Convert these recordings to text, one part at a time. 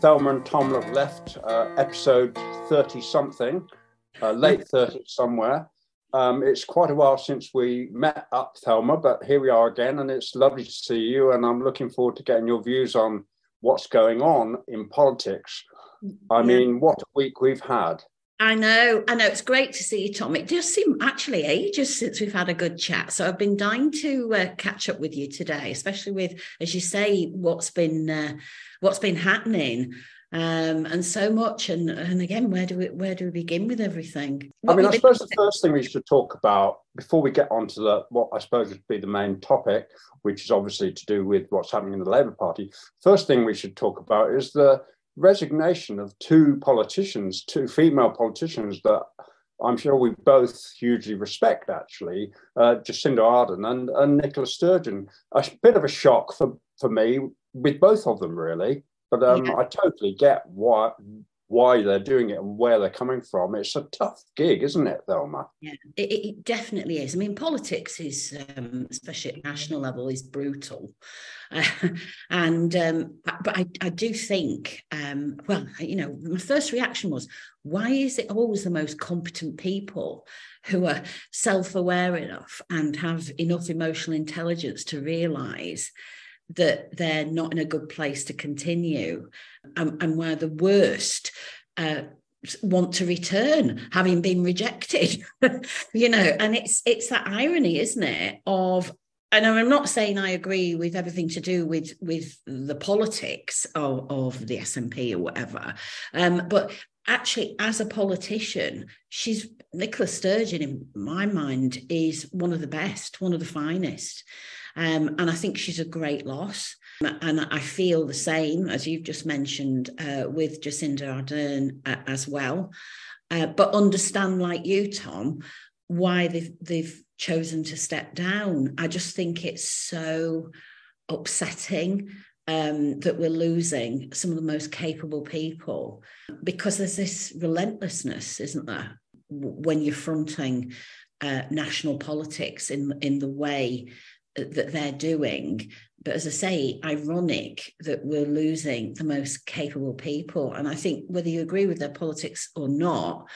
here we are. Thelma and Tom have left uh, episode 30 something, uh, late 30 somewhere. Um, it's quite a while since we met up, Thelma, but here we are again, and it's lovely to see you. And I'm looking forward to getting your views on what's going on in politics. I mean, what a week we've had. I know, I know. It's great to see you, Tom. It does seem actually ages since we've had a good chat. So I've been dying to uh, catch up with you today, especially with, as you say, what's been uh, what's been happening, um, and so much. And and again, where do we where do we begin with everything? I mean, I suppose the first thing we should talk about before we get on to the what I suppose would be the main topic, which is obviously to do with what's happening in the Labour Party. First thing we should talk about is the resignation of two politicians, two female politicians that I'm sure we both hugely respect, actually, uh, Jacinda Ardern and, and Nicola Sturgeon. A bit of a shock for, for me with both of them, really. But um, Yeah. I totally get why why they're doing it and where they're coming from. It's a tough gig, isn't it, Thelma? Yeah, it, it- it definitely is. I mean, politics is, um, especially at national level, is brutal, uh, and um, but I, I do think, um, well, you know, my first reaction was, why is it always the most competent people who are self-aware enough and have enough emotional intelligence to realise that they're not in a good place to continue, and, and where the worst. Uh, want to return having been rejected you know and it's it's that irony isn't it of and I'm not saying I agree with everything to do with with the politics of, of the SNP or whatever, um, but actually, as a politician, she's Nicola Sturgeon, in my mind, is one of the best, one of the finest, um, and I think she's a great loss. And I feel the same as you've just mentioned uh, with Jacinda Ardern uh, as well. Uh, but understand, like you, Tom, why they've they've chosen to step down. I just think it's so upsetting um, that we're losing some of the most capable people because there's this relentlessness, isn't there, when you're fronting uh, national politics in in the way that they're doing. But as I say, ironic that we're losing the most capable people. And I think whether you agree with their politics or not,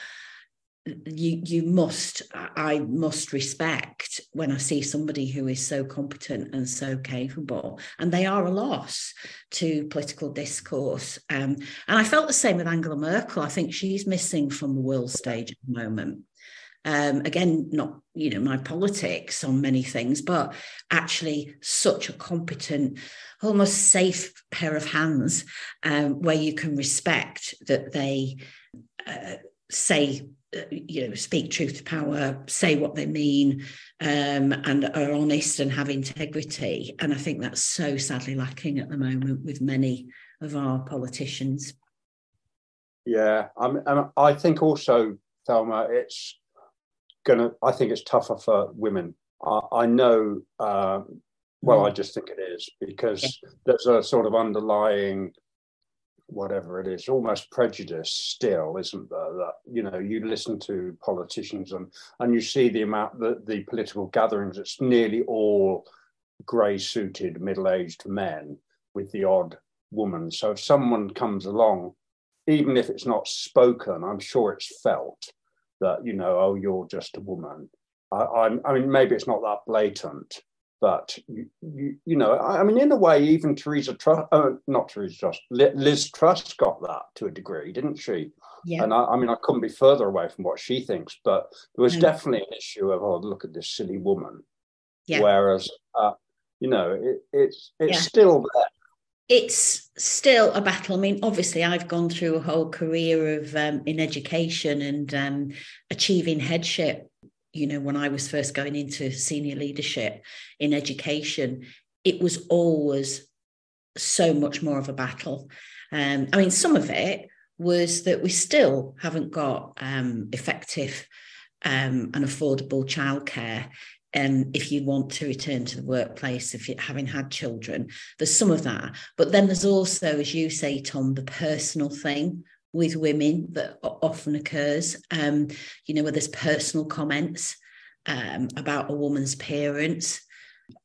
you you must I must respect when I see somebody who is so competent and so capable, and they are a loss to political discourse. Um, and I felt the same with Angela Merkel. I think she's missing from the world stage at the moment. Um, again, not you know my politics on many things, but actually such a competent, almost safe pair of hands um, where you can respect that they uh, say uh, you know speak truth to power say what they mean um, and are honest and have integrity. And i think that's so sadly lacking at the moment with many of our politicians. Yeah, and I think also, Thelma, it's gonna. I think it's tougher for women. I, I know. Um, well, I just think it is because there's a sort of underlying, whatever it is, almost prejudice still, isn't there? That you know, you listen to politicians and and you see the amount that the political gatherings. It's nearly all grey-suited, middle-aged men with the odd woman. So if someone comes along even if it's not spoken, I'm sure it's felt that you know, oh, you're just a woman. I, I'm, I mean, maybe it's not that blatant, but you, you, you know, I, I mean, in a way, even Teresa Truss, uh, not Teresa Truss, Li- Liz Truss got that to a degree, didn't she? yeah And I, I mean, I couldn't be further away from what she thinks, but there was Mm. definitely an issue of, oh, look at this silly woman. Yeah. Whereas, uh, you know, it, it's it's Yeah. still there. It's still a battle. I mean, obviously, I've gone through a whole career of um, in education and um, achieving headship. You know, when I was first going into senior leadership in education, it was always so much more of a battle. Um, I mean, some of it was that we still haven't got um, effective um, and affordable childcare. Um, if you want to return to the workplace, if you're having had children, there's some of that. But then there's also, as you say, Tom, the personal thing with women that often occurs. Um, you know, where there's personal comments um, about a woman's parents,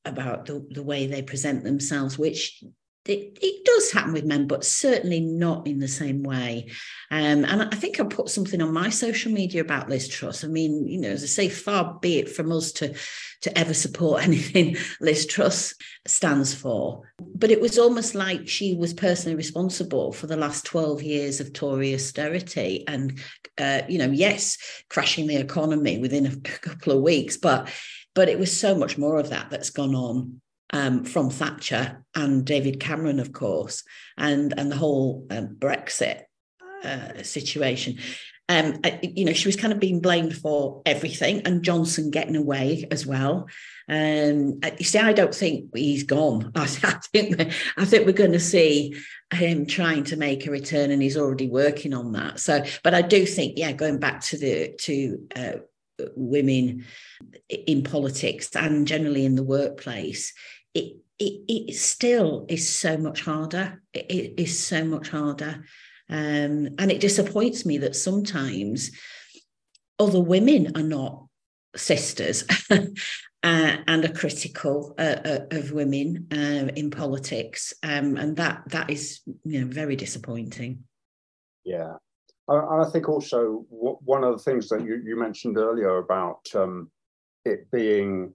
about the, the way they present themselves, which it, it does happen with men, but certainly not in the same way. Um, and I think I put something on my social media about Liz Truss. I mean, you know, as I say, far be it from us to to ever support anything Liz Truss stands for. But it was almost like she was personally responsible for the last 12 years of Tory austerity and, uh, you know, yes, crashing the economy within a couple of weeks, but but it was so much more of that that's gone on um, from Thatcher and David Cameron, of course, and and the whole um, Brexit uh, situation. Um, you know, she was kind of being blamed for everything, and Johnson getting away as well. Um, you see, I don't think he's gone. I, I think I think we're going to see him trying to make a return, and he's already working on that. So, but I do think, yeah, going back to the to uh, women in politics and generally in the workplace, it, it, it still is so much harder. It is so much harder. Um, and it disappoints me that sometimes other women are not sisters uh, and are critical uh, uh, of women uh, in politics. Um, and that that is you know, very disappointing. Yeah. And I think also one of the things that you, you mentioned earlier about um, it being,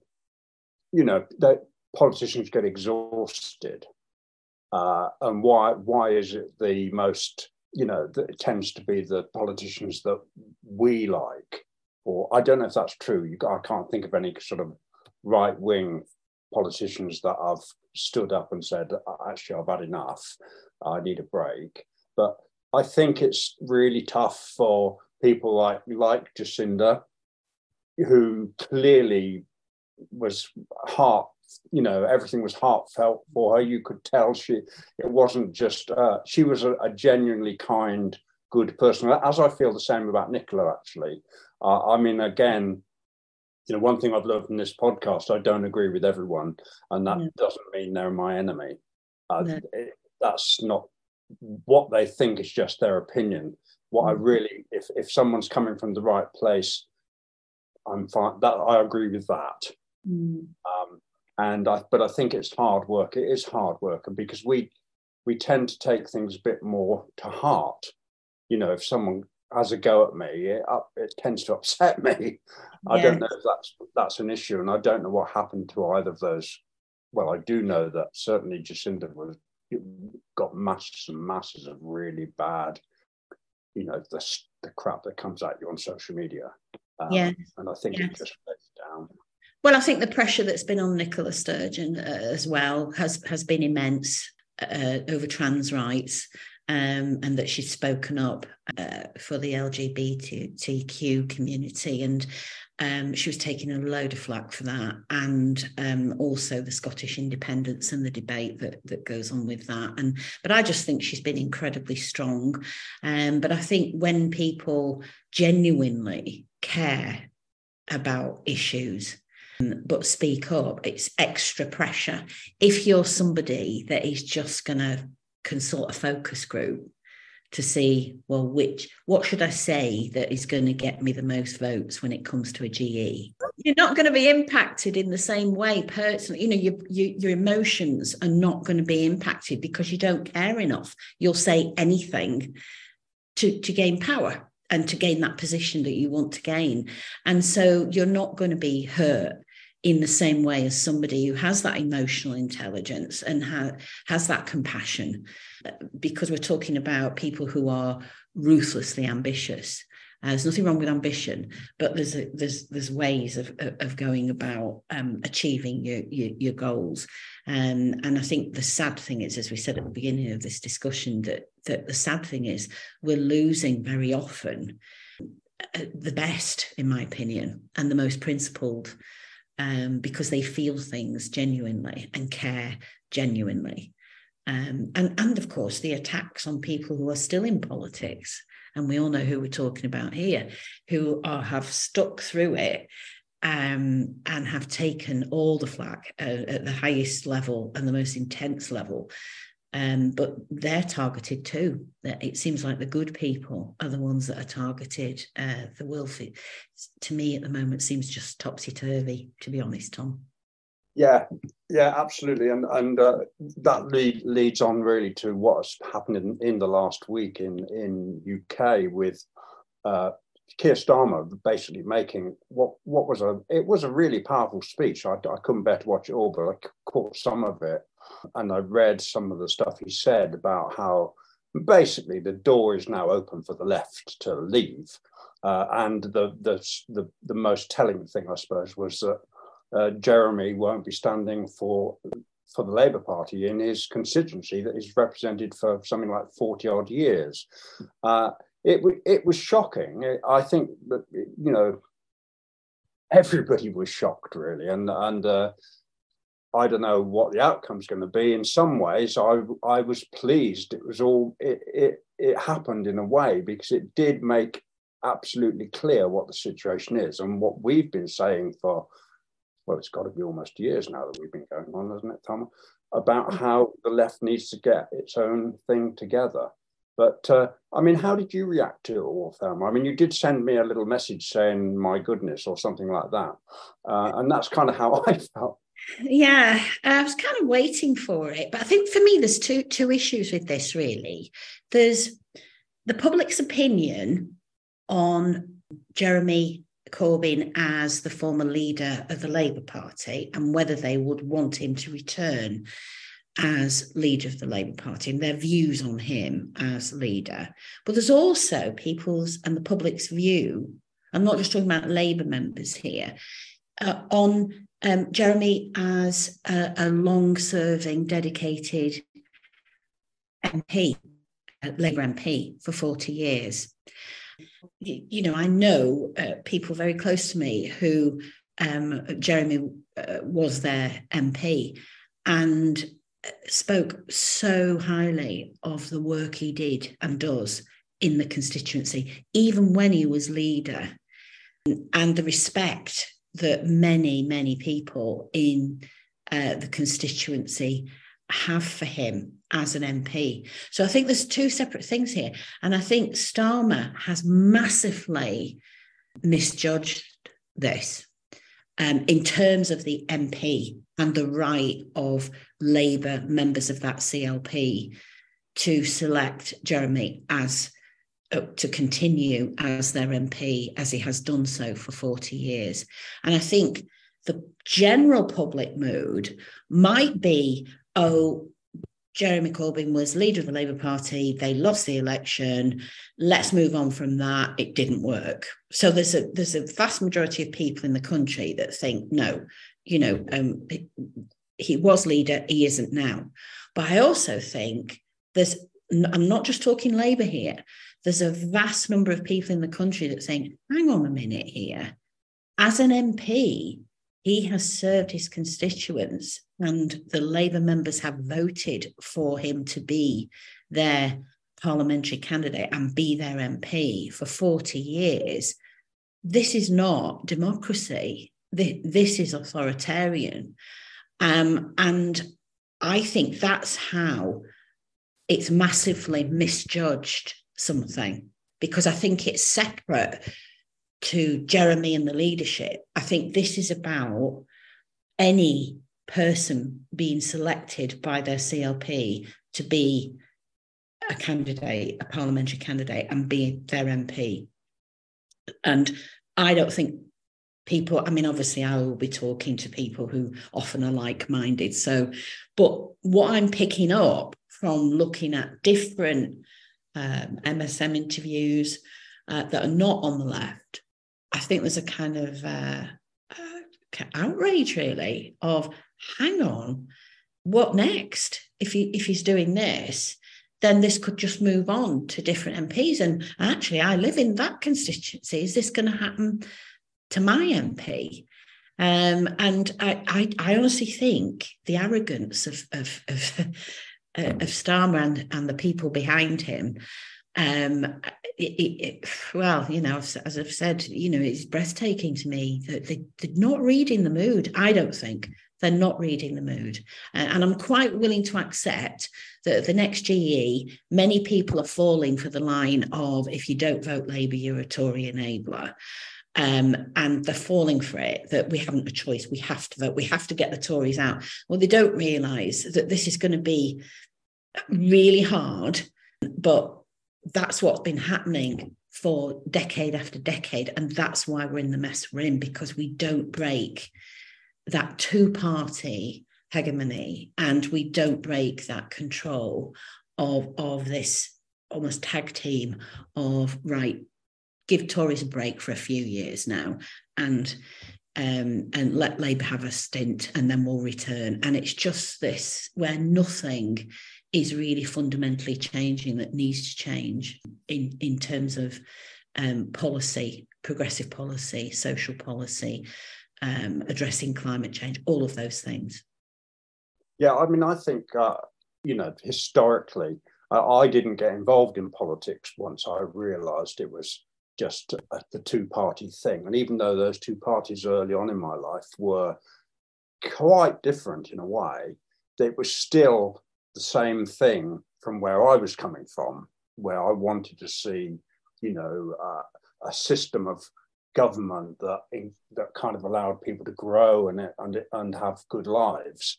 you know, that politicians get exhausted. Uh, and why why is it the most you know that it tends to be the politicians that we like or I don't know if that's true. You, I can't think of any sort of right wing politicians that have stood up and said, actually, I've had enough. I need a break. But I think it's really tough for people like like Jacinda, who clearly was heart you know everything was heartfelt for her. You could tell she it wasn't just uh, she was a, a, genuinely kind good person. As i feel the same about nicola actually. Uh, i mean again you know one thing i've learned from this podcast i don't agree with everyone and that doesn't mean they're my enemy. Uh, it, that's not what they think is just their opinion. What i mm. really if if someone's coming from the right place i'm fine that i agree with that. Mm. um, and I, but I think it's hard work. It is hard work, and because we we tend to take things a bit more to heart. You know, if someone has a go at me, it, it tends to upset me. I don't know if that's that's an issue, and I don't know what happened to either of those. Well, I do know that certainly Jacinda was got masses and masses of really bad, you know, the the crap that comes at you on social media. Um, yeah, and I think yes. it just plays down. Well, I think the pressure that's been on Nicola Sturgeon uh, as well has has been immense uh, over trans rights, um, and that she's spoken up uh, for the LGBTQ community, and um, she was taking a load of flack for that, and um, also the Scottish independence and the debate that that goes on with that. And but I just think she's been incredibly strong. Um, but I think when people genuinely care about issues but speak up, it's extra pressure. If you're somebody that is just going to consult a focus group to see, well, which, what should I say that is going to get me the most votes when it comes to a GE? You're not going to be impacted in the same way personally. You know, your, your, your emotions are not going to be impacted because you don't care enough. You'll say anything to, to gain power and to gain that position that you want to gain. And so you're not going to be hurt in the same way as somebody who has that emotional intelligence and ha- has that compassion because we're talking about people who are ruthlessly ambitious uh, there's nothing wrong with ambition, but there's a, there's there's ways of of going about um, achieving your, your, your goals. Um, and I think the sad thing is, as we said at the beginning of this discussion, that that the sad thing is we're losing very often uh, the best, in my opinion, and the most principled um, because they feel things genuinely and care genuinely. Um, and, and of course, the attacks on people who are still in politics, and we all know who we're talking about here, who are, have stuck through it um, and have taken all the flack uh, at the highest level and the most intense level um, but they're targeted too. It seems like the good people are the ones that are targeted. Uh, the wealthy, to me at the moment, seems just topsy turvy. To be honest, Tom. Yeah, yeah, absolutely, and and uh, that lead, leads on really to what's happened in, in the last week in in UK with uh, Keir Starmer basically making what what was a it was a really powerful speech. I, I couldn't bear to watch it all, but I caught some of it, and I read some of the stuff he said about how basically the door is now open for the left to leave. Uh, and the, the, the the most telling thing, I suppose, was that uh, Jeremy won't be standing for for the Labour Party in his constituency that he's represented for something like 40 odd years. Uh, it, it was shocking. I think that, you know, everybody was shocked really. And, and uh, I don't know what the outcome's going to be. In some ways, I, I was pleased. It was all, it, it, it happened in a way because it did make absolutely clear what the situation is and what we've been saying for well, it's got to be almost years now that we've been going on, hasn't it, Tom? About mm. how the left needs to get its own thing together. But uh, I mean, how did you react to it all? I mean, you did send me a little message saying "my goodness" or something like that, uh, and that's kind of how I felt. Yeah, I was kind of waiting for it, but I think for me, there's two two issues with this. Really, there's the public's opinion on Jeremy Corbyn as the former leader of the Labour Party and whether they would want him to return as leader of the Labour Party and their views on him as leader. But there's also people's and the public's view, I'm not just talking about Labour members here, uh, on um, Jeremy as a, a long serving, dedicated MP, Labour MP for 40 years you know, I know uh, people very close to me who um, Jeremy uh, was their MP and uh, spoke so highly of the work he did and does in the constituency, even when he was leader, and the respect that many, many people in uh, the constituency have for him as an MP. So I think there's two separate things here. And I think Starmer has massively misjudged this um, in terms of the MP and the right of Labour members of that CLP to select Jeremy as uh, to continue as their MP as he has done so for 40 years. And I think the general public mood might be oh, Jeremy Corbyn was leader of the Labour Party. They lost the election. Let's move on from that. It didn't work. So there's a there's a vast majority of people in the country that think no, you know, um, he was leader. He isn't now. But I also think there's. I'm not just talking Labour here. There's a vast number of people in the country that saying, hang on a minute here. As an MP, he has served his constituents, and the Labour members have voted for him to be their parliamentary candidate and be their MP for 40 years. This is not democracy. This is authoritarian. Um, and I think that's how it's massively misjudged something because I think it's separate to Jeremy and the leadership. I think this is about any person being selected by their CLP to be a candidate, a parliamentary candidate, and be their MP. And I don't think people, I mean, obviously, I will be talking to people who often are like minded. So, but what I'm picking up from looking at different um, MSM interviews uh, that are not on the left I think there's a kind of uh, uh, outrage, really, of hang on, what next? If he if he's doing this, then this could just move on to different MPs. And actually, I live in that constituency. Is this going to happen to my MP? Um, and I, I, I, honestly think the arrogance of of of, of Starmer and, and the people behind him um, it, it, well, you know, as, I've said, you know, it's breathtaking to me that they, they're not reading the mood. I don't think they're not reading the mood. Uh, and I'm quite willing to accept that the next GE, many people are falling for the line of if you don't vote Labour, you're a Tory enabler. Um, and they're falling for it that we haven't a choice. We have to vote. We have to get the Tories out. Well, they don't realise that this is going to be really hard, but that's what's been happening for decade after decade. And that's why we're in the mess we're in because we don't break that two party hegemony and we don't break that control of, of this almost tag team of right give Tories a break for a few years now and um, and let Labour have a stint and then we'll return. And it's just this where nothing is really fundamentally changing that needs to change in, in terms of um, policy, progressive policy, social policy, um, addressing climate change, all of those things. Yeah, I mean, I think, uh, you know, historically, I didn't get involved in politics once I realised it was just a, the two party thing. And even though those two parties early on in my life were quite different in a way, it was still the same thing from where I was coming from, where I wanted to see, you know, uh, a system of government that that kind of allowed people to grow and and and have good lives,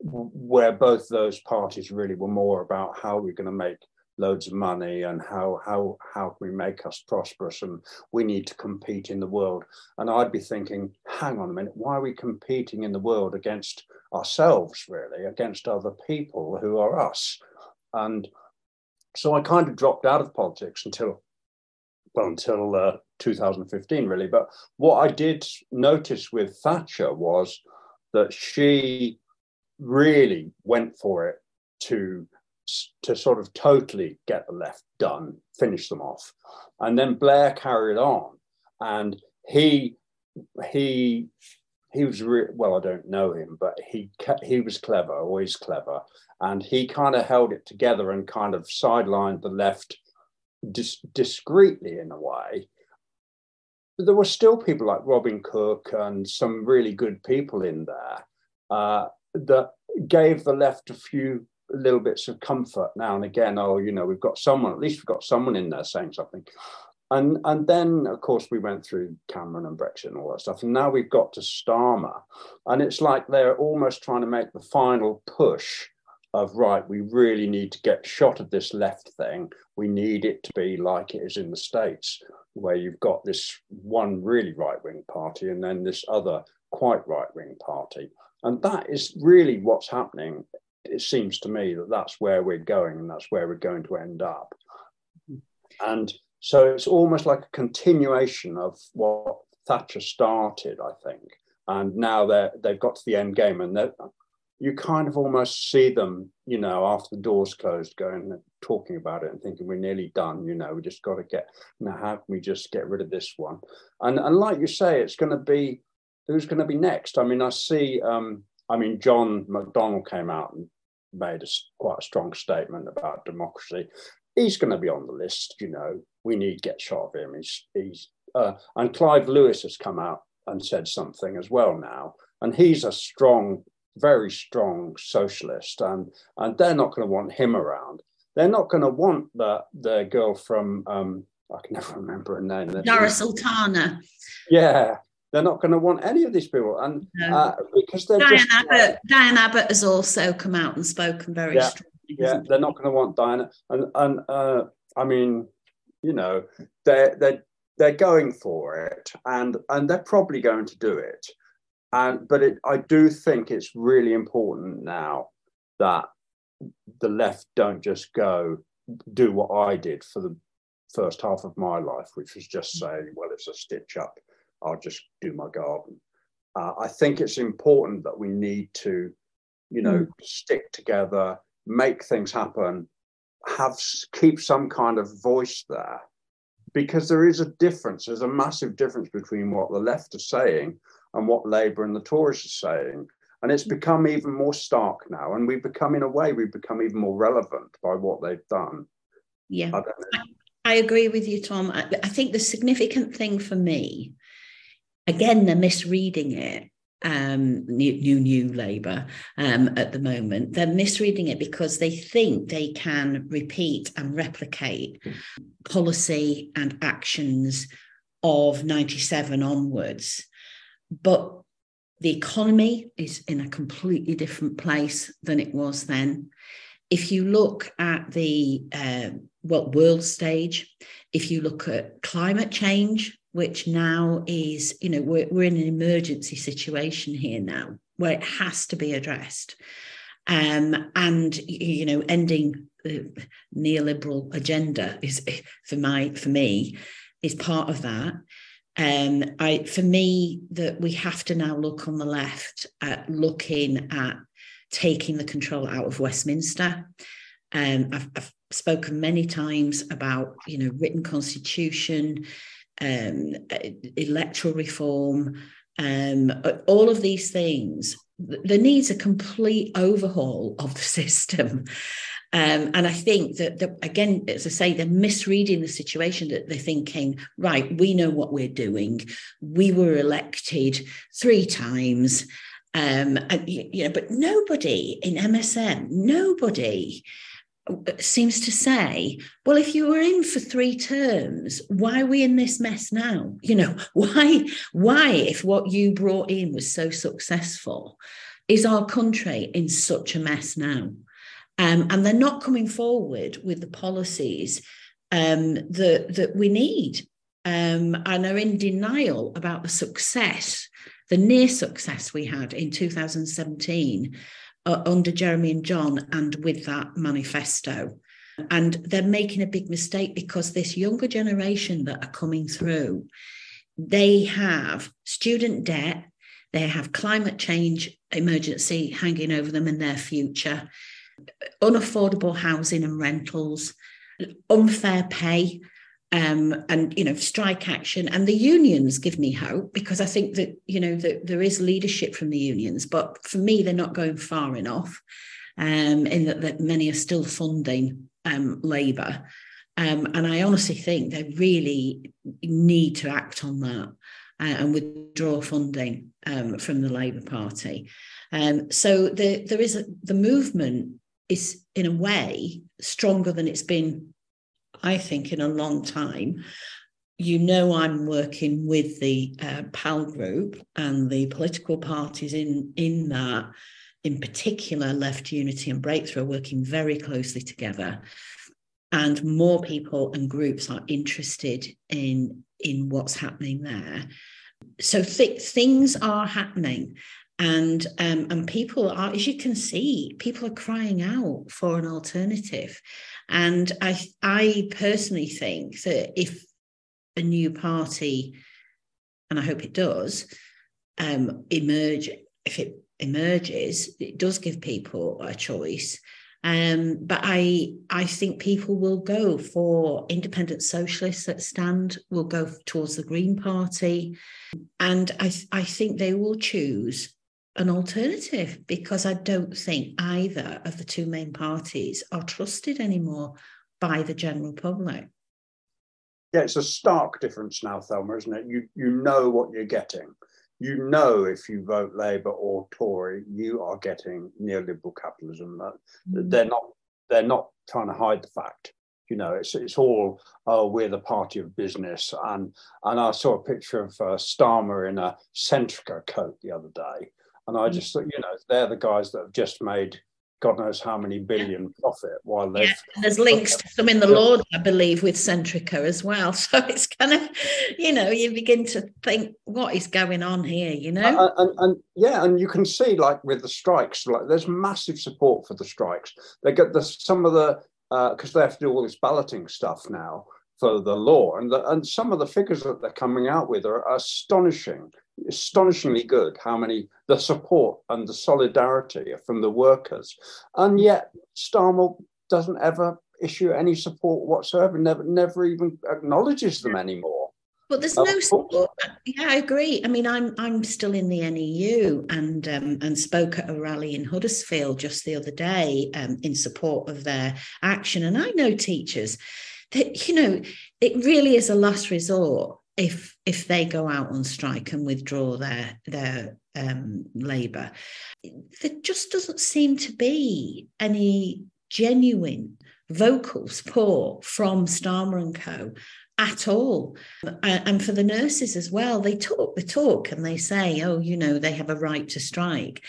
where both those parties really were more about how we're going to make loads of money and how how how can we make us prosperous and we need to compete in the world. And i'd be thinking hang on a minute why are we competing in the world against ourselves really against other people who are us? And so i kind of dropped out of politics until well until uh, 2015 really. But what i did notice with thatcher was that she really went for it to to sort of totally get the left done, finish them off. And then Blair carried on, and he he he was re- well, I don't know him, but he he was clever, always clever, and he kind of held it together and kind of sidelined the left dis- discreetly in a way. But there were still people like Robin Cook and some really good people in there uh, that gave the left a few little bits of comfort now and again. Oh, you know, we've got someone, at least we've got someone in there saying something. And, and then, of course, we went through Cameron and Brexit and all that stuff. And now we've got to Starmer. And it's like they're almost trying to make the final push of, right, we really need to get shot of this left thing. We need it to be like it is in the States, where you've got this one really right wing party and then this other quite right wing party. And that is really what's happening it seems to me that that's where we're going and that's where we're going to end up. And so it's almost like a continuation of what Thatcher started, I think. And now they're, they've got to the end game and you kind of almost see them, you know, after the doors closed, going and talking about it and thinking we're nearly done. You know, we just got to get. Now, how can we just get rid of this one? And and like you say, it's going to be who's going to be next. I mean, I see. Um, I mean, John McDonnell came out and made a, quite a strong statement about democracy. He's going to be on the list, you know. We need to get shot of him. He's, he's uh, and Clive Lewis has come out and said something as well now, and he's a strong, very strong socialist, and and they're not going to want him around. They're not going to want the the girl from um, I can never remember her name. Zarah Sultana. Yeah, they're not going to want any of these people, and no. uh, because they're Diane just Abbott. Diane Abbott has also come out and spoken very yeah, strongly. Yeah, they're not going to want Diana, and and uh, I mean, you know, they're they're they're going for it, and and they're probably going to do it, and but it, I do think it's really important now that the left don't just go do what I did for the first half of my life, which was just saying, well, it's a stitch up I'll just do my garden. Uh, I think it's important that we need to, you know, mm. stick together, make things happen, have keep some kind of voice there, because there is a difference. There's a massive difference between what the left are saying and what Labour and the Tories are saying. And it's become even more stark now. And we've become, in a way, we've become even more relevant by what they've done. Yeah. I, I agree with you, Tom. I, I think the significant thing for me again, they're misreading it. Um, new, new, new Labour um, at the moment. They're misreading it because they think they can repeat and replicate policy and actions of 97 onwards. But the economy is in a completely different place than it was then. If you look at the uh, well, world stage, if you look at climate change, which now is, you know, we're, we're in an emergency situation here now where it has to be addressed. Um, and you know, ending the neoliberal agenda is for my for me is part of that. Um, I for me that we have to now look on the left at looking at taking the control out of Westminster. Um, I've, I've spoken many times about you know written constitution, um, electoral reform, um, all of these things. There needs a complete overhaul of the system. Um, and I think that, that, again, as I say, they're misreading the situation that they're thinking, right, we know what we're doing. We were elected three times. Um, and, you know, but nobody in MSM, nobody seems to say, well, if you were in for three terms, why are we in this mess now? You know, why, why, if what you brought in was so successful, is our country in such a mess now? Um, and they're not coming forward with the policies um, that, that we need um, and are in denial about the success, the near success we had in 2017 uh, under Jeremy and John and with that manifesto. And they're making a big mistake because this younger generation that are coming through, they have student debt, they have climate change emergency hanging over them in their future, unaffordable housing and rentals, unfair pay um, and you know strike action and the unions give me hope because I think that you know that there is leadership from the unions, but for me they're not going far enough, um, in that, that many are still funding um, Labour, um, and I honestly think they really need to act on that uh, and withdraw funding um, from the Labour Party. Um, so the, there is a, the movement is in a way stronger than it's been I think, in a long time. You know, I'm working with the uh, PAL group and the political parties in, in that, in particular, Left Unity and Breakthrough, are working very closely together. And more people and groups are interested in, in what's happening there. So th- things are happening and um, and people are as you can see people are crying out for an alternative and I, I personally think that if a new party, and I hope it does, um, emerge, if it emerges, it does give people a choice. Um, but I, I think people will go for independent socialists that stand, will go towards the Green Party, and I, I think they will choose an alternative because I don't think either of the two main parties are trusted anymore by the general public. Yeah, it's a stark difference now, Thelma, isn't it? You you know what you're getting. You know if you vote Labour or Tory, you are getting neoliberal capitalism. Mm. They're not they're not trying to hide the fact. You know, it's it's all oh we're the party of business and and I saw a picture of uh, Starmer in a Centrica coat the other day, and I just thought, you know, they're the guys that have just made God knows how many billion yeah. profit while they've. Yeah, there's links to some in the Lord, I believe, with Centrica as well. So it's kind of, you know, you begin to think, what is going on here, you know? And, and, and yeah, and you can see, like with the strikes, like there's massive support for the strikes. They get the some of the because uh, they have to do all this balloting stuff now for the law, and the, and some of the figures that they're coming out with are astonishing astonishingly good how many the support and the solidarity from the workers and yet starmer doesn't ever issue any support whatsoever never never even acknowledges them anymore but there's no support. Yeah, I agree. I mean, I'm I'm still in the NEU and um, and spoke at a rally in Huddersfield just the other day um, in support of their action. And I know teachers that you know it really is a last resort if if they go out on strike and withdraw their their um, labour, there just doesn't seem to be any genuine vocal support from Starmer and Co. at all. And for the nurses as well, they talk the talk and they say, oh, you know, they have a right to strike.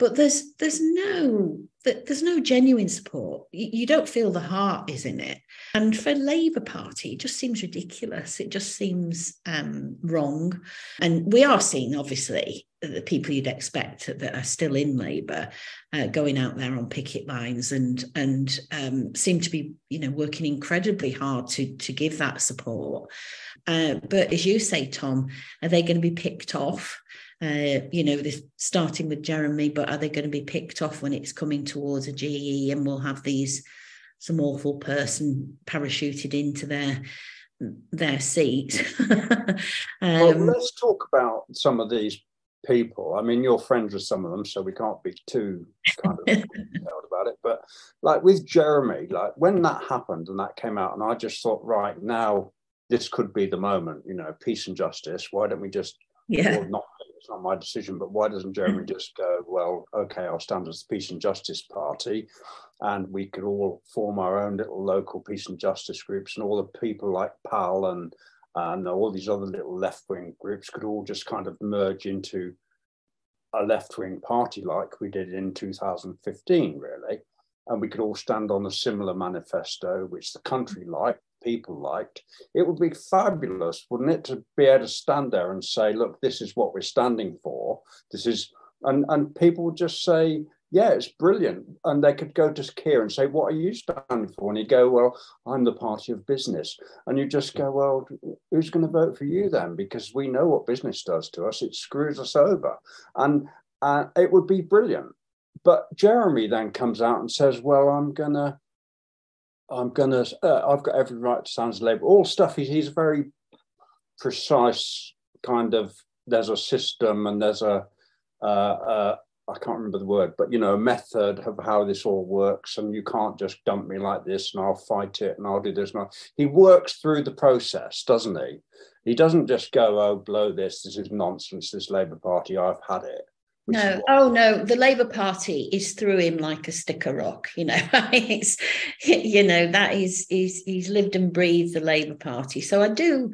But there's there's no there's no genuine support. You don't feel the heart is in it. And for Labour Party, it just seems ridiculous. It just seems um, wrong. And we are seeing, obviously, the people you'd expect that are still in Labour uh, going out there on picket lines and and um, seem to be, you know, working incredibly hard to to give that support. Uh, but as you say, Tom, are they going to be picked off? Uh, you know, this starting with Jeremy, but are they going to be picked off when it's coming towards a GE and we'll have these some awful person parachuted into their their seat. um, well, let's talk about some of these people. I mean, you're friends with some of them, so we can't be too kind of about it. But like with Jeremy, like when that happened and that came out, and I just thought, right now, this could be the moment. You know, peace and justice. Why don't we just yeah. not it's not my decision, but why doesn't Jeremy just go, well, okay, I'll stand as the Peace and Justice Party, and we could all form our own little local peace and justice groups, and all the people like PAL and and all these other little left wing groups could all just kind of merge into a left wing party like we did in 2015, really. And we could all stand on a similar manifesto, which the country liked, people liked, it would be fabulous, wouldn't it, to be able to stand there and say, look, this is what we're standing for. This is, and, and people would just say, yeah, it's brilliant. And they could go to Keir and say, what are you standing for? And he'd go, well, I'm the party of business. And you just go, well, who's going to vote for you then? Because we know what business does to us. It screws us over. And uh, it would be brilliant. But Jeremy then comes out and says, well, I'm going to I'm gonna. Uh, I've got every right to sound as Labour. All stuff. He's he's very precise kind of. There's a system and there's a. Uh, uh, I can't remember the word, but you know, a method of how this all works, and you can't just dump me like this, and I'll fight it, and I'll do this. And I'll... He works through the process, doesn't he? He doesn't just go, "Oh, blow this! This is nonsense. This Labour Party, I've had it." No, oh no, the Labour Party is through him like a sticker rock. You know, it's you know that is he's he's lived and breathed the Labour Party. So I do,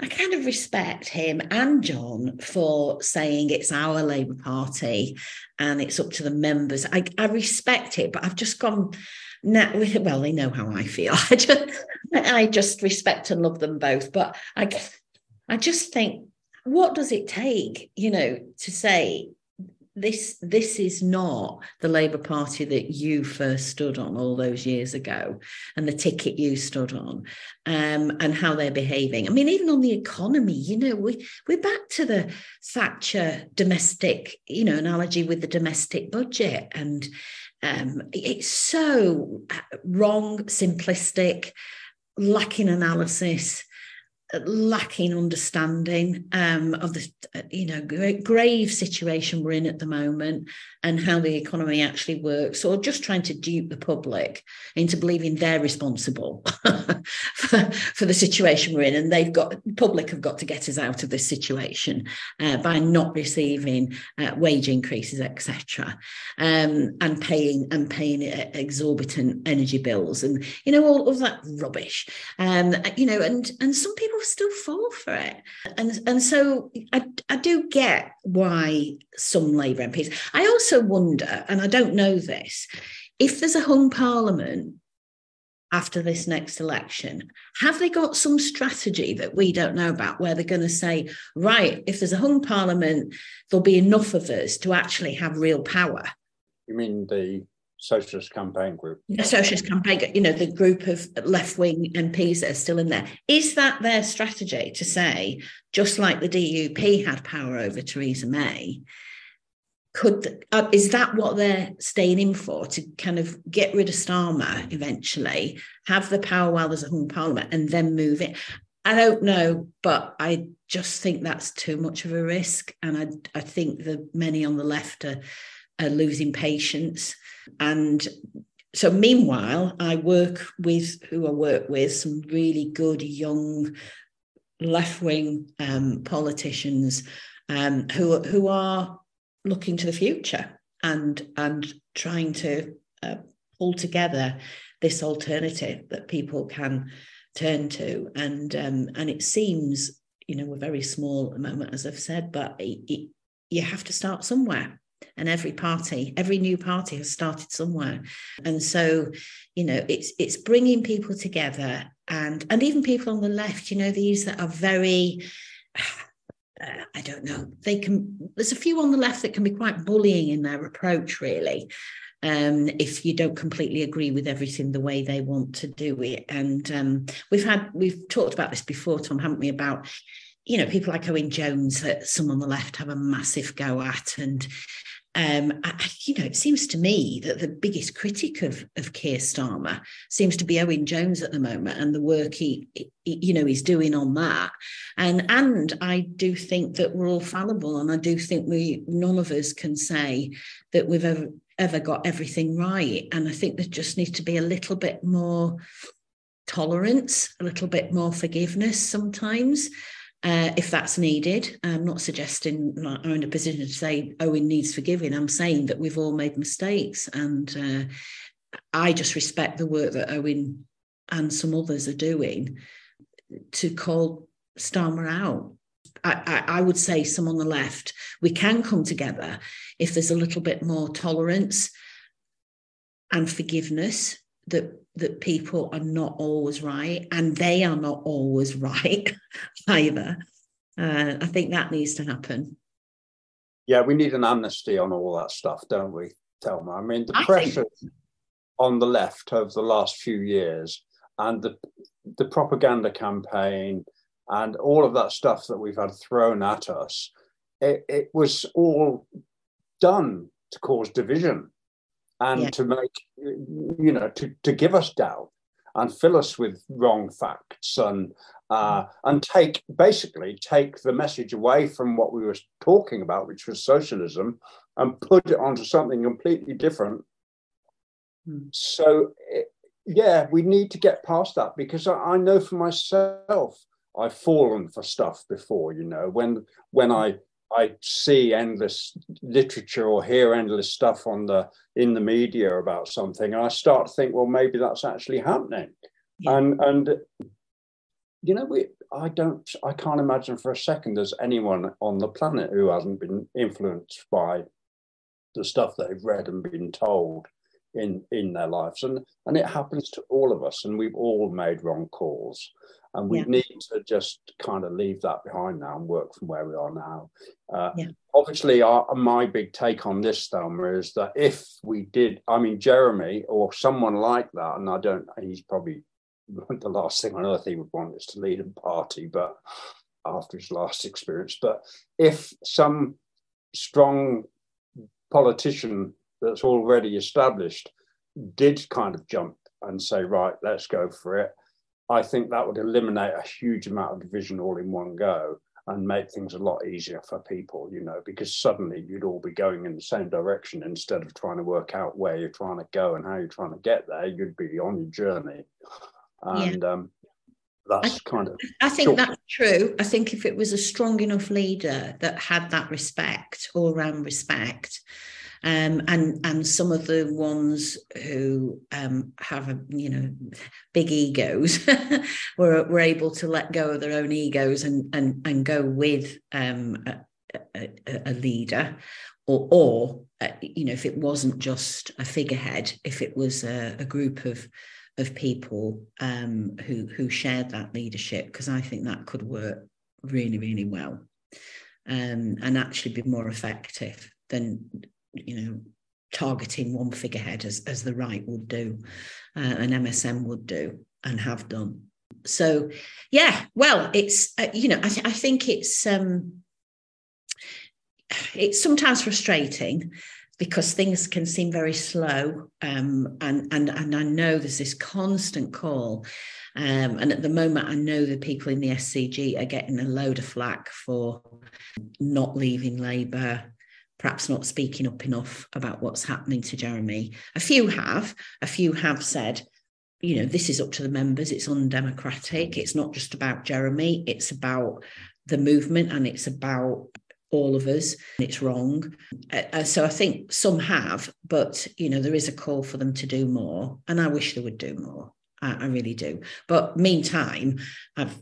I kind of respect him and John for saying it's our Labour Party and it's up to the members. I, I respect it, but I've just gone now. Well, they know how I feel. I just I just respect and love them both, but I I just think what does it take, you know, to say this this is not the Labour Party that you first stood on all those years ago, and the ticket you stood on, um, and how they're behaving. I mean, even on the economy, you know, we we're back to the Thatcher domestic, you know, analogy with the domestic budget, and um, it's so wrong, simplistic, lacking analysis lacking understanding um, of the you know grave situation we're in at the moment and how the economy actually works, or just trying to dupe the public into believing they're responsible for, for, the situation we're in, and they've got public have got to get us out of this situation uh, by not receiving uh, wage increases, etc., um, and paying and paying exorbitant energy bills, and you know all of that rubbish. Um, you know, and and some people still fall for it, and and so I I do get why some Labour MPs. I also wonder, and I don't know this, if there's a hung parliament after this next election, have they got some strategy that we don't know about where they're going to say, right, if there's a hung parliament, there'll be enough of us to actually have real power? You mean the socialist campaign group? The socialist campaign, you know, the group of left wing MPs that are still in there. Is that their strategy to say, just like the DUP had power over Theresa May, could uh, is that what they're staying in for to kind of get rid of Starmer eventually, have the power while there's a hung parliament, and then move it? I don't know, but I just think that's too much of a risk, and I I think that many on the left are, are losing patience, and so meanwhile, I work with who I work with some really good young left wing um, politicians um, who who are looking to the future and and trying to uh, pull together this alternative that people can turn to, and um, and it seems you know we're very small at the moment, as I've said, but it, it, you have to start somewhere and every party every new party has started somewhere and so you know it's it's bringing people together and and even people on the left you know these that are very uh, I don't know. They can. There's a few on the left that can be quite bullying in their approach, really. Um, if you don't completely agree with everything the way they want to do it, and um, we've had we've talked about this before, Tom, haven't we? About you know people like Owen Jones that some on the left have a massive go at, and um, I, you know, it seems to me that the biggest critic of of Keir Starmer seems to be Owen Jones at the moment and the work he, he, you know, he's doing on that. And and I do think that we're all fallible, and I do think we none of us can say that we've ever ever got everything right. And I think there just needs to be a little bit more tolerance, a little bit more forgiveness sometimes uh, if that's needed. I'm not suggesting I'm in a position to say Owen needs forgiving. I'm saying that we've all made mistakes, and uh, I just respect the work that Owen and some others are doing to call Starmer out. I, I, I would say some on the left, we can come together if there's a little bit more tolerance and forgiveness that that people are not always right and they are not always right either. Uh, I think that needs to happen. Yeah, we need an amnesty on all that stuff, don't we, Thelma? I mean, the I pressure think... on the left over the last few years and the the propaganda campaign and all of that stuff that we've had thrown at us, it, it was all done to cause division and yeah. to make you know to, to give us doubt and fill us with wrong facts and uh, mm. and take basically take the message away from what we were talking about, which was socialism, and put it onto something completely different. Mm. So yeah, we need to get past that because I, I know for myself I've fallen for stuff before. You know when when I I see endless literature or hear endless stuff on the in the media about something, and I start to think, well, maybe that's actually happening. Yeah. And and you know, we I don't I can't imagine for a second there's anyone on the planet who hasn't been influenced by the stuff they've read and been told in in their lives. And and it happens to all of us, and we've all made wrong calls and we yeah. need to just kind of leave that behind now and work from where we are now. Uh, yeah. Obviously, our, my big take on this, Thelma, is that if we did, I mean, Jeremy or someone like that, and I don't, he's probably the last thing on earth he would want is to lead a party, but after his last experience, but if some strong politician that's already established did kind of jump and say, right, let's go for it I think that would eliminate a huge amount of division all in one go and make things a lot easier for people, you know, because suddenly you'd all be going in the same direction instead of trying to work out where you're trying to go and how you're trying to get there. You'd be on your journey. And yeah. um, that's I, kind of. I think short. that's true. I think if it was a strong enough leader that had that respect, all around respect, um, and and some of the ones who um, have a, you know big egos were were able to let go of their own egos and and and go with um, a, a, a, leader, or or uh, you know if it wasn't just a figurehead, if it was a, a group of of people um, who who shared that leadership, because I think that could work really really well. Um, and actually be more effective than you know, targeting one figurehead as, as the right would do, uh, an MSM would do and have done. So, yeah, well, it's, uh, you know, I, th- I think it's, um, it's sometimes frustrating because things can seem very slow um, and, and, and I know there's this constant call um, and at the moment I know the people in the SCG are getting a load of flack for not leaving Labour perhaps not speaking up enough about what's happening to Jeremy. A few have, a few have said, you know, this is up to the members, it's undemocratic, it's not just about Jeremy, it's about the movement and it's about all of us. And It's wrong. Uh, uh, so I think some have, but, you know, there is a call for them to do more. And I wish they would do more. I, I really do. But meantime, I've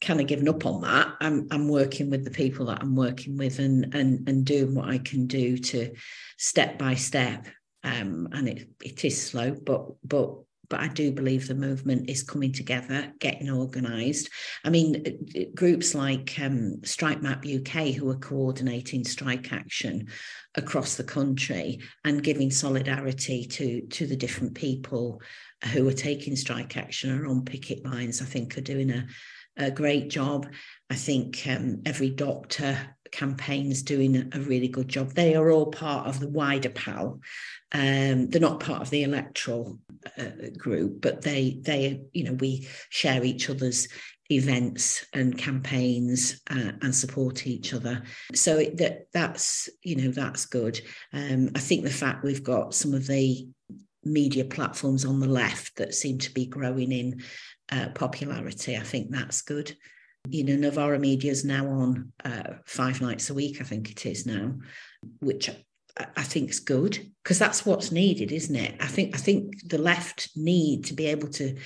kind of given up on that. I'm I'm working with the people that I'm working with and and and doing what I can do to step by step. Um, and it it is slow, but but but I do believe the movement is coming together, getting organised. I mean, groups like um, Strike Map UK, who are coordinating strike action across the country and giving solidarity to, to the different people who are taking strike action or on picket lines, I think are doing a, a great job. I think um, every doctor campaign's doing a really good job. They are all part of the wider PAL. Um, they're not part of the electoral uh, group, but they they you know we share each other's events and campaigns uh, and support each other. So it, that that's you know that's good. Um, I think the fact we've got some of the media platforms on the left that seem to be growing in uh, popularity, I think that's good. You know, Novara Media is now on uh, five nights a week, I think it is now, which I think is good because that's what's needed, isn't it? I think I think the left need to be able to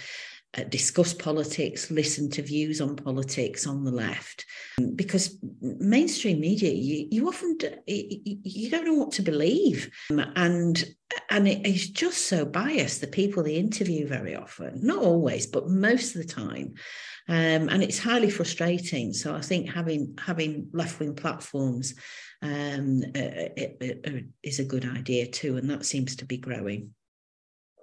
Uh, discuss politics, listen to views on politics on the left, um, because mainstream media you, you often you don't know what to believe, um, and and it is just so biased. The people they interview very often, not always, but most of the time, um, and it's highly frustrating. So I think having having left wing platforms um, it, it, it is a good idea too, and that seems to be growing.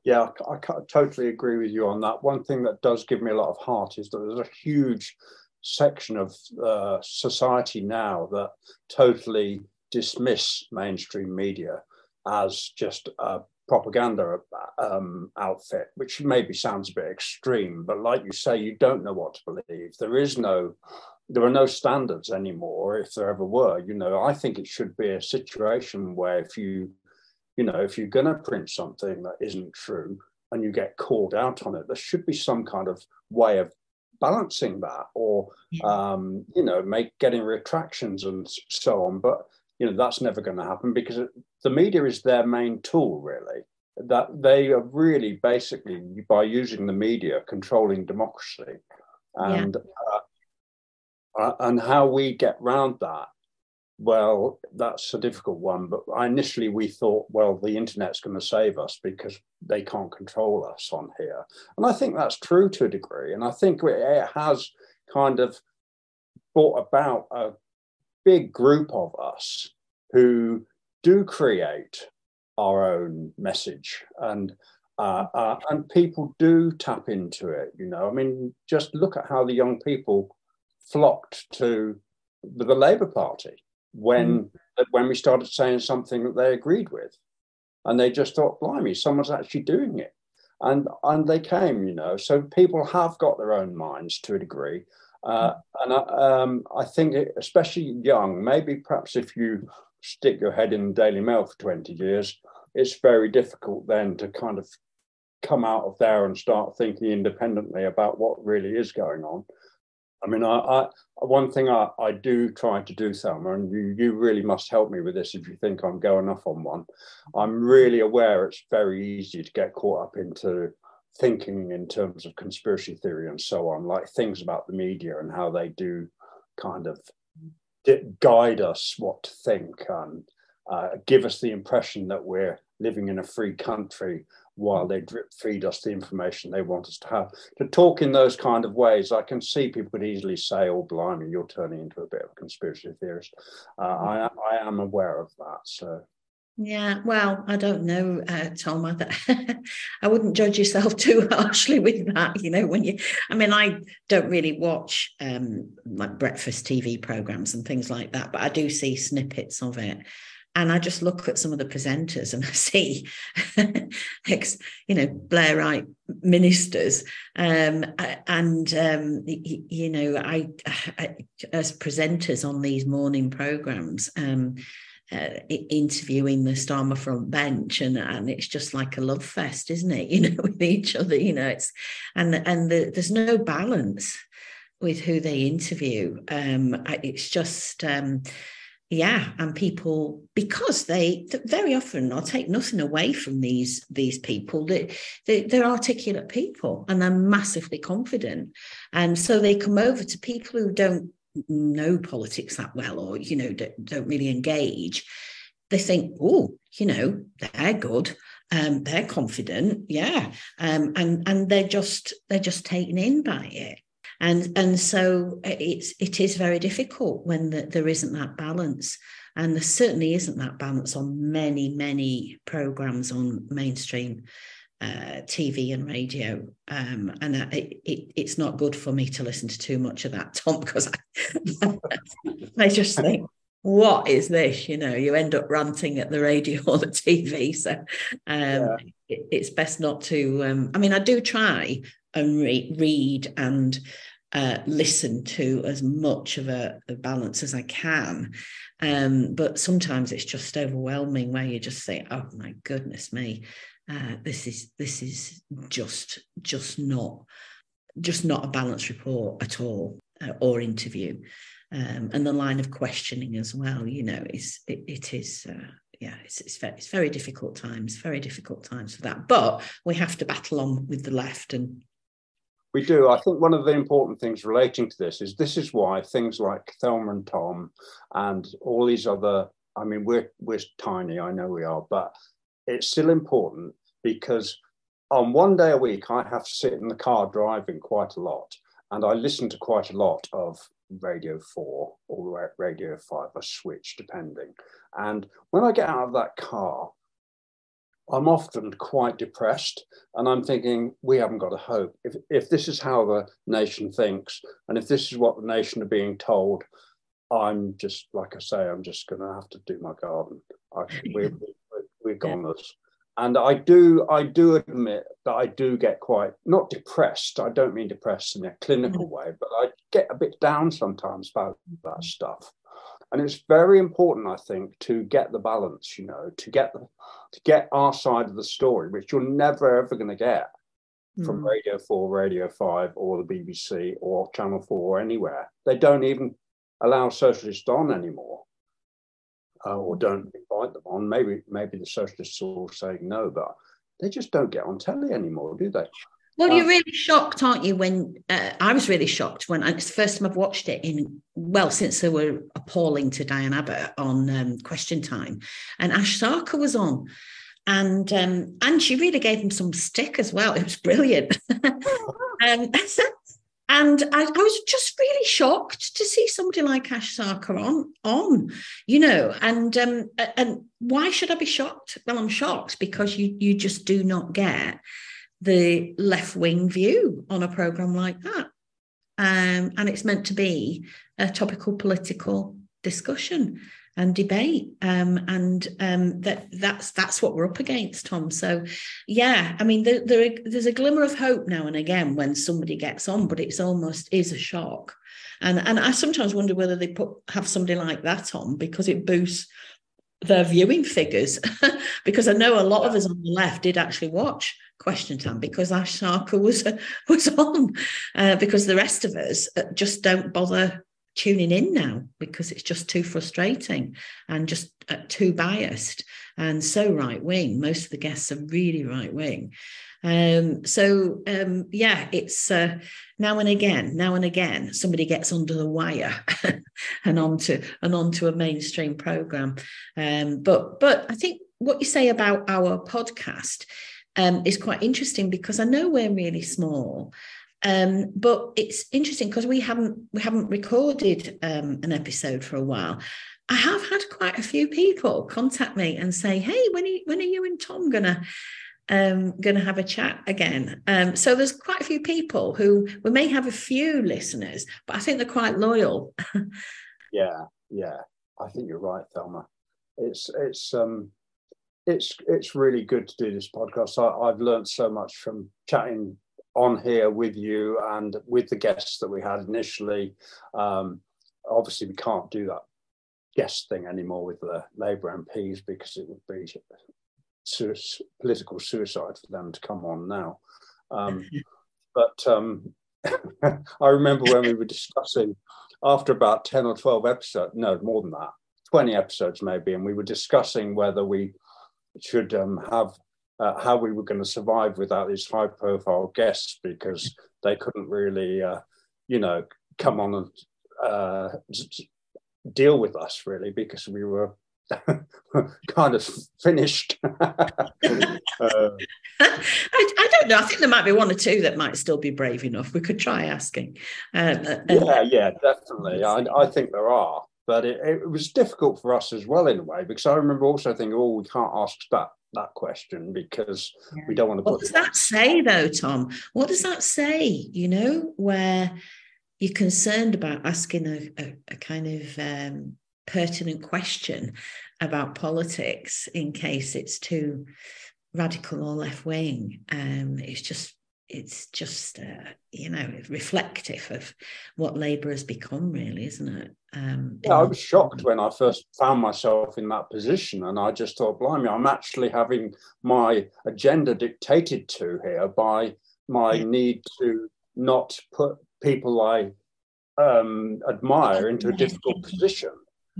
Yeah, I, I totally agree with you on that. One thing that does give me a lot of heart is that there's a huge section of uh, society now that totally dismiss mainstream media as just a propaganda um, outfit, which maybe sounds a bit extreme, but like you say, you don't know what to believe. There is no there are no standards anymore if there ever were you know i think it should be a situation where if you you know if you're going to print something that isn't true and you get called out on it there should be some kind of way of balancing that or yeah. um, you know make getting retractions and so on but you know that's never going to happen because it, the media is their main tool really that they are really basically by using the media controlling democracy and yeah. uh, uh, and how we get round that, well, that's a difficult one. But initially we thought, well, the internet's going to save us because they can't control us on here. And I think that's true to a degree. And I think it has kind of brought about a big group of us who do create our own message and uh, uh, and people do tap into it you know i mean just look at how the young people flocked to the, the Labour Party when mm. when we started saying something that they agreed with, and they just thought, "Blimey, someone's actually doing it," and and they came, you know. So people have got their own minds to a degree, uh, and I, um, I think, it, especially young, maybe perhaps if you stick your head in the Daily Mail for twenty years, it's very difficult then to kind of come out of there and start thinking independently about what really is going on. I mean, I, I one thing I, I do try to do, Thelma, and you, you really must help me with this if you think I'm going off on one. I'm really aware it's very easy to get caught up into thinking in terms of conspiracy theory and so on, like things about the media and how they do kind of guide us what to think and uh, give us the impression that we're living in a free country while they drip feed us the information they want us to have. To talk in those kind of ways, I can see people could easily say, oh, blimey, you're turning into a bit of a conspiracy theorist. Uh, I, I am aware of that. So. Yeah, well, I don't know, uh, Tom. I, I wouldn't judge yourself too harshly with that. You know, when you, I mean, I don't really watch um, like breakfast TV programs and things like that, but I do see snippets of it and I just look at some of the presenters and I see, ex, you know, Blairite ministers, um, and um, you know, I, I, as presenters on these morning programs. Um, uh, interviewing the Starmer front bench, and and it's just like a love fest, isn't it? You know, with each other. You know, it's and and the, there's no balance with who they interview. Um, it's just um, yeah and people because they very often i'll take nothing away from these these people. They, they they're articulate people and they're massively confident. And so they come over to people who don't know politics that well or you know don't, don't really engage. They think oh you know they're good. Um, they're confident. Yeah. Um, and and they're just they're just taken in by it and and so it's it is very difficult when the, there isn't that balance and there certainly isn't that balance on many many programs on mainstream uh, TV and radio, um, and it, it, it's not good for me to listen to too much of that, Tom, because I, I just think, what is this? You know, you end up ranting at the radio or the TV. So um, yeah. it, it's best not to. Um, I mean, I do try and re- read and uh, listen to as much of a, a balance as I can. Um, but sometimes it's just overwhelming where you just say, oh my goodness me, uh, this is this is just just not just not a balanced report at all uh, or interview. Um, and the line of questioning as well, you know, is it, it is uh, yeah, it's it's very, it's very difficult times, very difficult times for that. But we have to battle on with the left and we do. I think one of the important things relating to this is this is why things like Thelma and Tom and all these other, I mean, we're, we're tiny, I know we are, but it's still important because on one day a week, I have to sit in the car driving quite a lot. And I listen to quite a lot of Radio 4 or Radio 5, a switch depending. And when I get out of that car, I'm often quite depressed and I'm thinking, we haven't got a hope. If, if this is how the nation thinks, and if this is what the nation are being told, I'm just, like I say, I'm just going to have to do my garden. I, we're, we're goners. And I do, I do admit that I do get quite not depressed. I don't mean depressed in a clinical mm. way, but I get a bit down sometimes about that stuff and it's very important i think to get the balance you know to get the, to get our side of the story which you're never ever going to get mm. from radio 4 radio 5 or the bbc or channel 4 or anywhere. They don't even allow socialists on anymore uh, or don't invite them on. Maybe maybe the socialists are all saying no but they just don't get on telly anymore do they well, you're really shocked, aren't you? When uh, I was really shocked when I, it's the first time I've watched it in well since they were appalling to Diane Abbott on um, Question Time, and Ash Sarkar was on, and um, and she really gave him some stick as well. It was brilliant. um, and I, I, was just really shocked to see somebody like Ash Sarkar on, on, you know, and um, and why should I be shocked? Well, I'm shocked because you you just do not get the left wing view on a program like that. Um, and it's meant to be a topical political discussion and debate. Um, and um, that that's that's what we're up against tom. So yeah i mean there, there, there's a glimmer of hope now and again when somebody gets on but it's almost is a shock. And and i sometimes wonder whether they put have somebody like that on because it boosts their viewing figures. Because i know a lot of us on the left did actually watch question time because Ash Sarkar was was on uh, because the rest of us uh, just don't bother tuning in now because it's just too frustrating and just uh, too biased and so right wing. Most of the guests are really right wing. Um, so um, yeah it's uh, now and again now and again somebody gets under the wire and onto and onto a mainstream program um, but but i think what you say about our podcast um, is quite interesting because I know we're really small. Um, but it's interesting because we haven't we haven't recorded um, an episode for a while. I have had quite a few people contact me and say, "Hey, when are you, when are you and Tom gonna um, gonna have a chat again?" Um, so there's quite a few people who we may have a few listeners, but I think they're quite loyal. yeah, yeah, I think you're right, Thelma. It's it's um it's it's really good to do this podcast. I, have learned so much from chatting on here with you and with the guests that we had initially. Um, obviously, we can't do that guest thing anymore with the Labour MPs because it would be su- political suicide for them to come on now. Um, but um, I remember when we were discussing after about 10 or 12 episodes, no, more than that, 20 episodes maybe, and we were discussing whether we should um, have uh, how we were going to survive without these high profile guests because they couldn't really, uh, you know, come on and uh, deal with us really because we were kind of finished. I, I, don't know. I think there might be one or two that might still be brave enough. We could try asking. Uh, uh yeah, yeah, definitely. I, I, think there are, but it, it, was difficult for us as well in a way because I remember also thinking, oh, we can't ask that that question because yeah. we don't want to. What does that say, though, Tom? What does that say? You know, where you're concerned about asking a, a, a kind of um, pertinent question about politics in case it's too radical or left wing. Um, it's just it's just uh, you know reflective of what Labour has become, really, isn't it? Um, yeah, I was shocked when I first found myself in that position, and I just thought, blimey, I'm actually having my agenda dictated to here by my yeah. need to not put people I um, admire into a difficult position.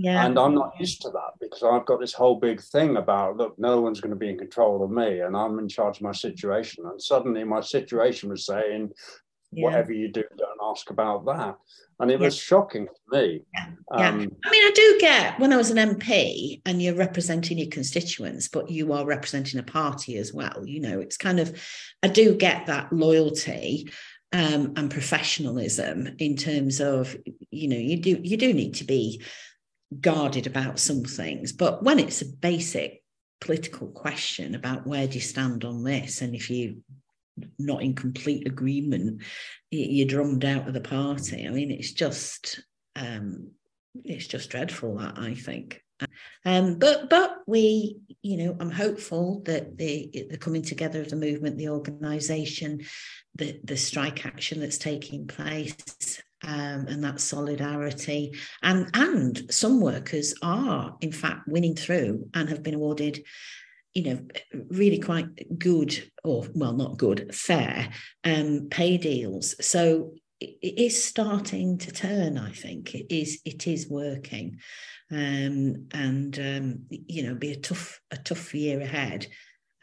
Yeah. And I'm not used to that because I've got this whole big thing about look, no one's going to be in control of me and I'm in charge of my situation. And suddenly my situation was saying, yeah. whatever you do, don't ask about that. And it yeah. was shocking for me. Yeah. yeah. Um, I mean, I do get when I was an MP and you're representing your constituents, but you are representing a party as well. You know, it's kind of, I do get that loyalty. Um, and professionalism in terms of you know you do you do need to be guarded about some things. But when it's a basic political question about where do you stand on this, and if you are not in complete agreement, you're drummed out of the party. I mean, it's just um, it's just dreadful that I think. Um, but but we, you know, I'm hopeful that the the coming together of the movement, the organisation, the the strike action that's taking place, um, and that solidarity. And, and some workers are, in fact, winning through and have been awarded, you know, really quite good, or well, not good, fair um, pay deals. So it is starting to turn. I think it is. It is working, um, and um, you know, be a tough, a tough year ahead.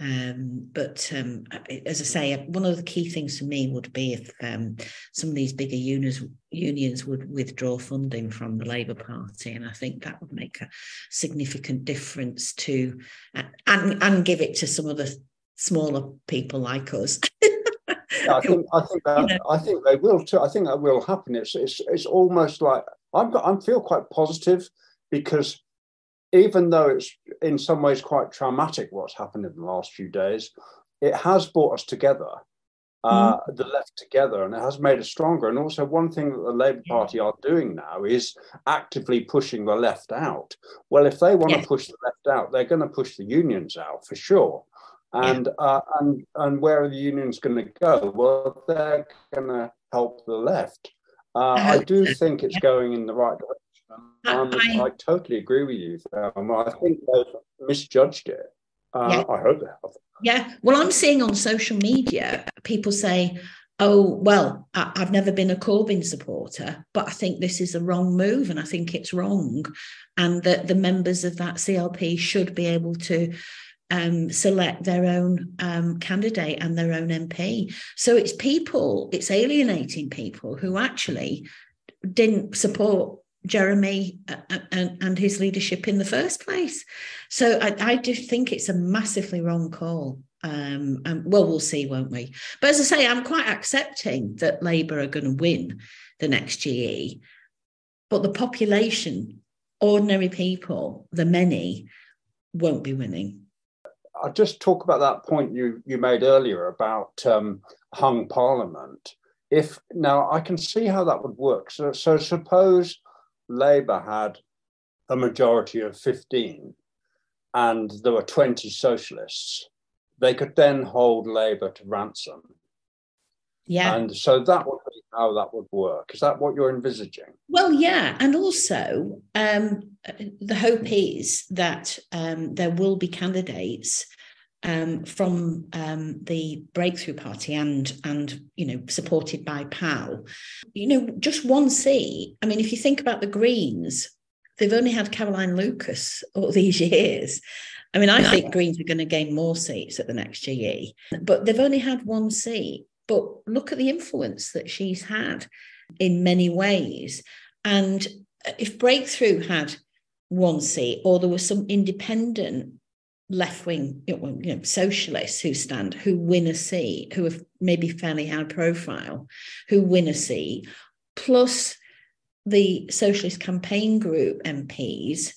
Um, but um, as I say, one of the key things for me would be if um, some of these bigger unions, unions would withdraw funding from the Labour Party, and I think that would make a significant difference to, uh, and and give it to some of the smaller people like us. yeah, I think I think that, you know. I think they will too. I think that will happen. It's it's it's almost like I'm I feel quite positive because even though it's in some ways quite traumatic what's happened in the last few days, it has brought us together, uh, mm-hmm. the left together, and it has made us stronger. And also, one thing that the Labour Party are doing now is actively pushing the left out. Well, if they want to push the left out, they're going to push the unions out for sure. And yeah. uh, and and where are the unions going to go? Well, they're going to help the left. Uh, I do think it's going in the right direction. Um, I, I, totally agree with you. Um, I think they've misjudged it. Uh, yeah. I hope they have. Yeah. Well, I'm seeing on social media people say, oh, well, I, have never been a Corbyn supporter, but I think this is a wrong move and I think it's wrong. And that the members of that CLP should be able to um, select their own um, candidate and their own MP. So it's people, it's alienating people who actually didn't support Jeremy uh, uh, and, and his leadership in the first place. So I, I do think it's a massively wrong call. Um, and well, we'll see, won't we? But as I say, I'm quite accepting that Labour are going to win the next GE, but the population, ordinary people, the many, won't be winning. I'll just talk about that point you you made earlier about um, hung parliament. If now I can see how that would work. So, so suppose Labour had a majority of 15 and there were 20 socialists, they could then hold Labour to ransom. Yeah. And so that would be how that would work. Is that what you're envisaging? Well, yeah. And also, um, the hope is that um, there will be candidates um, from um, the Breakthrough Party and and you know supported by PAL, you know, just one seat. I mean, if you think about the Greens, they've only had Caroline Lucas all these years. I mean, I think Greens are going to gain more seats at the next GE, but they've only had one seat. But look at the influence that she's had in many ways. And if Breakthrough had one seat, or there was some independent left wing you know, socialists who stand, who win a seat, who have maybe fairly high profile, who win a seat, plus the Socialist Campaign Group MPs,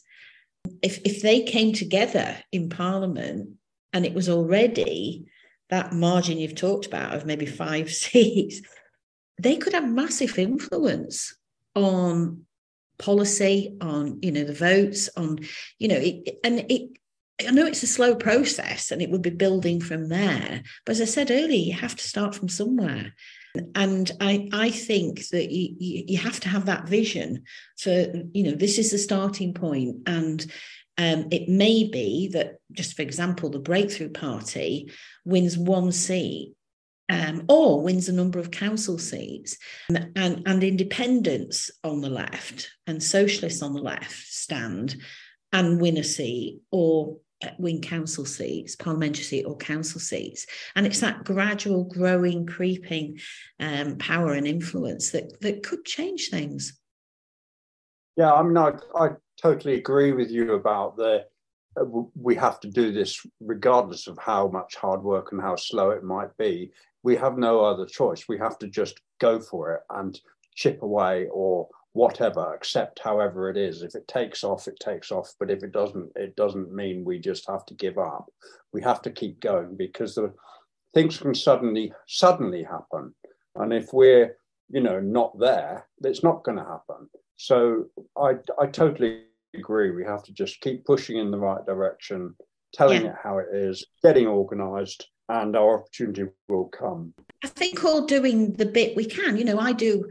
if, if they came together in Parliament and it was already that margin you've talked about of maybe five seats, they could have massive influence on policy, on you know the votes, on you know, it, and it. I know it's a slow process and it would be building from there. But as I said earlier, you have to start from somewhere. And I, I think that you, you have to have that vision for, you know, this is the starting point. And um, it may be that, just for example, the Breakthrough Party wins one seat um, or wins a number of council seats. And, and, and independents on the left and socialists on the left stand and win a seat or win council seats, parliamentary seat or council seats. And it's that gradual growing, creeping um, power and influence that, that could change things. Yeah, I mean, I, I totally agree with you about the uh, we have to do this regardless of how much hard work and how slow it might be. We have no other choice. We have to just go for it and chip away or whatever, accept however it is. If it takes off, it takes off. But if it doesn't, it doesn't mean we just have to give up. We have to keep going because the things can suddenly suddenly happen. And if we're, you know, not there, it's not going to happen. So I I totally agree. We have to just keep pushing in the right direction, telling yeah. it how it is, getting organized, and our opportunity will come. I think all doing the bit we can. You know, I do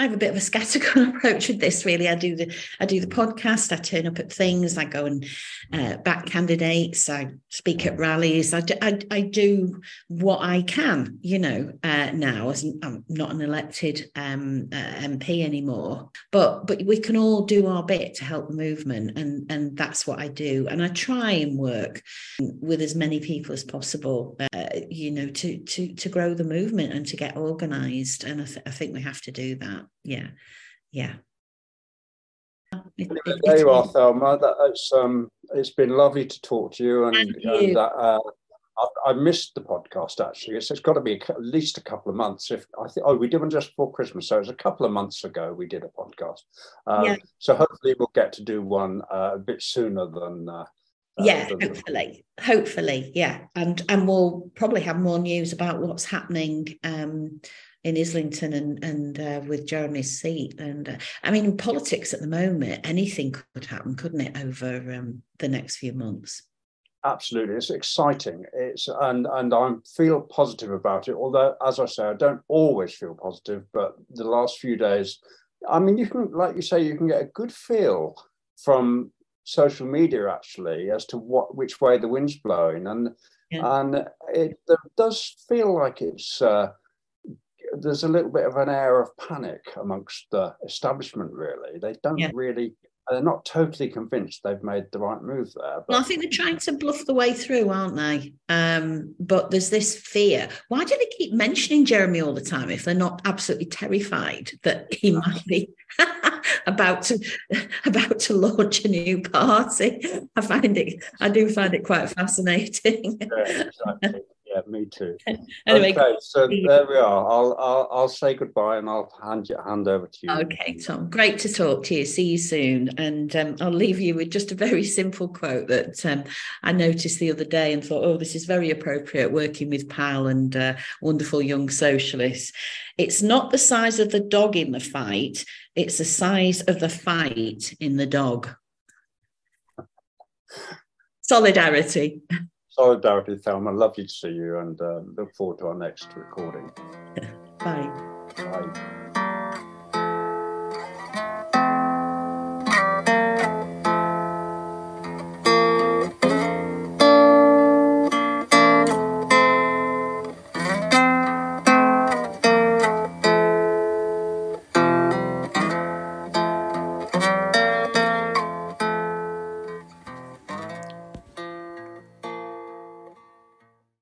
I have a bit of a scattergun approach with this. Really, I do the I do the podcast. I turn up at things. I go and uh, back candidates. I speak at rallies. I do, I, I do what I can. You know, uh, now as I'm not an elected um, uh, MP anymore, but but we can all do our bit to help the movement, and and that's what I do. And I try and work with as many people as possible. Uh, you know, to to to grow the movement and to get organised. And I, th- I think we have to do that yeah yeah there you are thelma that, it's um it's been lovely to talk to you and, and, you. and uh, I, I, missed the podcast actually. It's, it's got to be at least a couple of months. If I think, oh, we did one just before Christmas, so it was a couple of months ago we did a podcast. Um, yeah. So hopefully we'll get to do one uh, a bit sooner than. Uh, uh yeah, hopefully, hopefully, yeah, and and we'll probably have more news about what's happening um, in Islington and and uh, with Jeremy's seat. And uh, I mean, in politics at the moment, anything could happen, couldn't it, over um, the next few months? Absolutely, it's exciting. It's and and I feel positive about it. Although, as I say, I don't always feel positive. But the last few days, I mean, you can, like you say, you can get a good feel from social media actually as to what which way the wind's blowing, and yeah. and it, it does feel like it's. Uh, there's a little bit of an air of panic amongst the establishment. Really, they don't yeah. really. They're not totally convinced they've made the right move there. But... Well, I think they're trying to bluff the way through, aren't they? Um, but there's this fear. Why do they keep mentioning Jeremy all the time if they're not absolutely terrified that he might be about to about to launch a new party? I find it. I do find it quite fascinating. Yeah, exactly. Yeah, me too. anyway, okay, so there we are. I'll, I'll I'll say goodbye and I'll hand you hand over to you. Okay, Tom. Great to talk to you. See you soon. And um, I'll leave you with just a very simple quote that um, I noticed the other day and thought, oh, this is very appropriate. Working with Pal and uh, wonderful young socialists. It's not the size of the dog in the fight; it's the size of the fight in the dog. Solidarity. Solidarity, Thelma. Lovely to see you and uh, look forward to our next recording. Bye. Bye.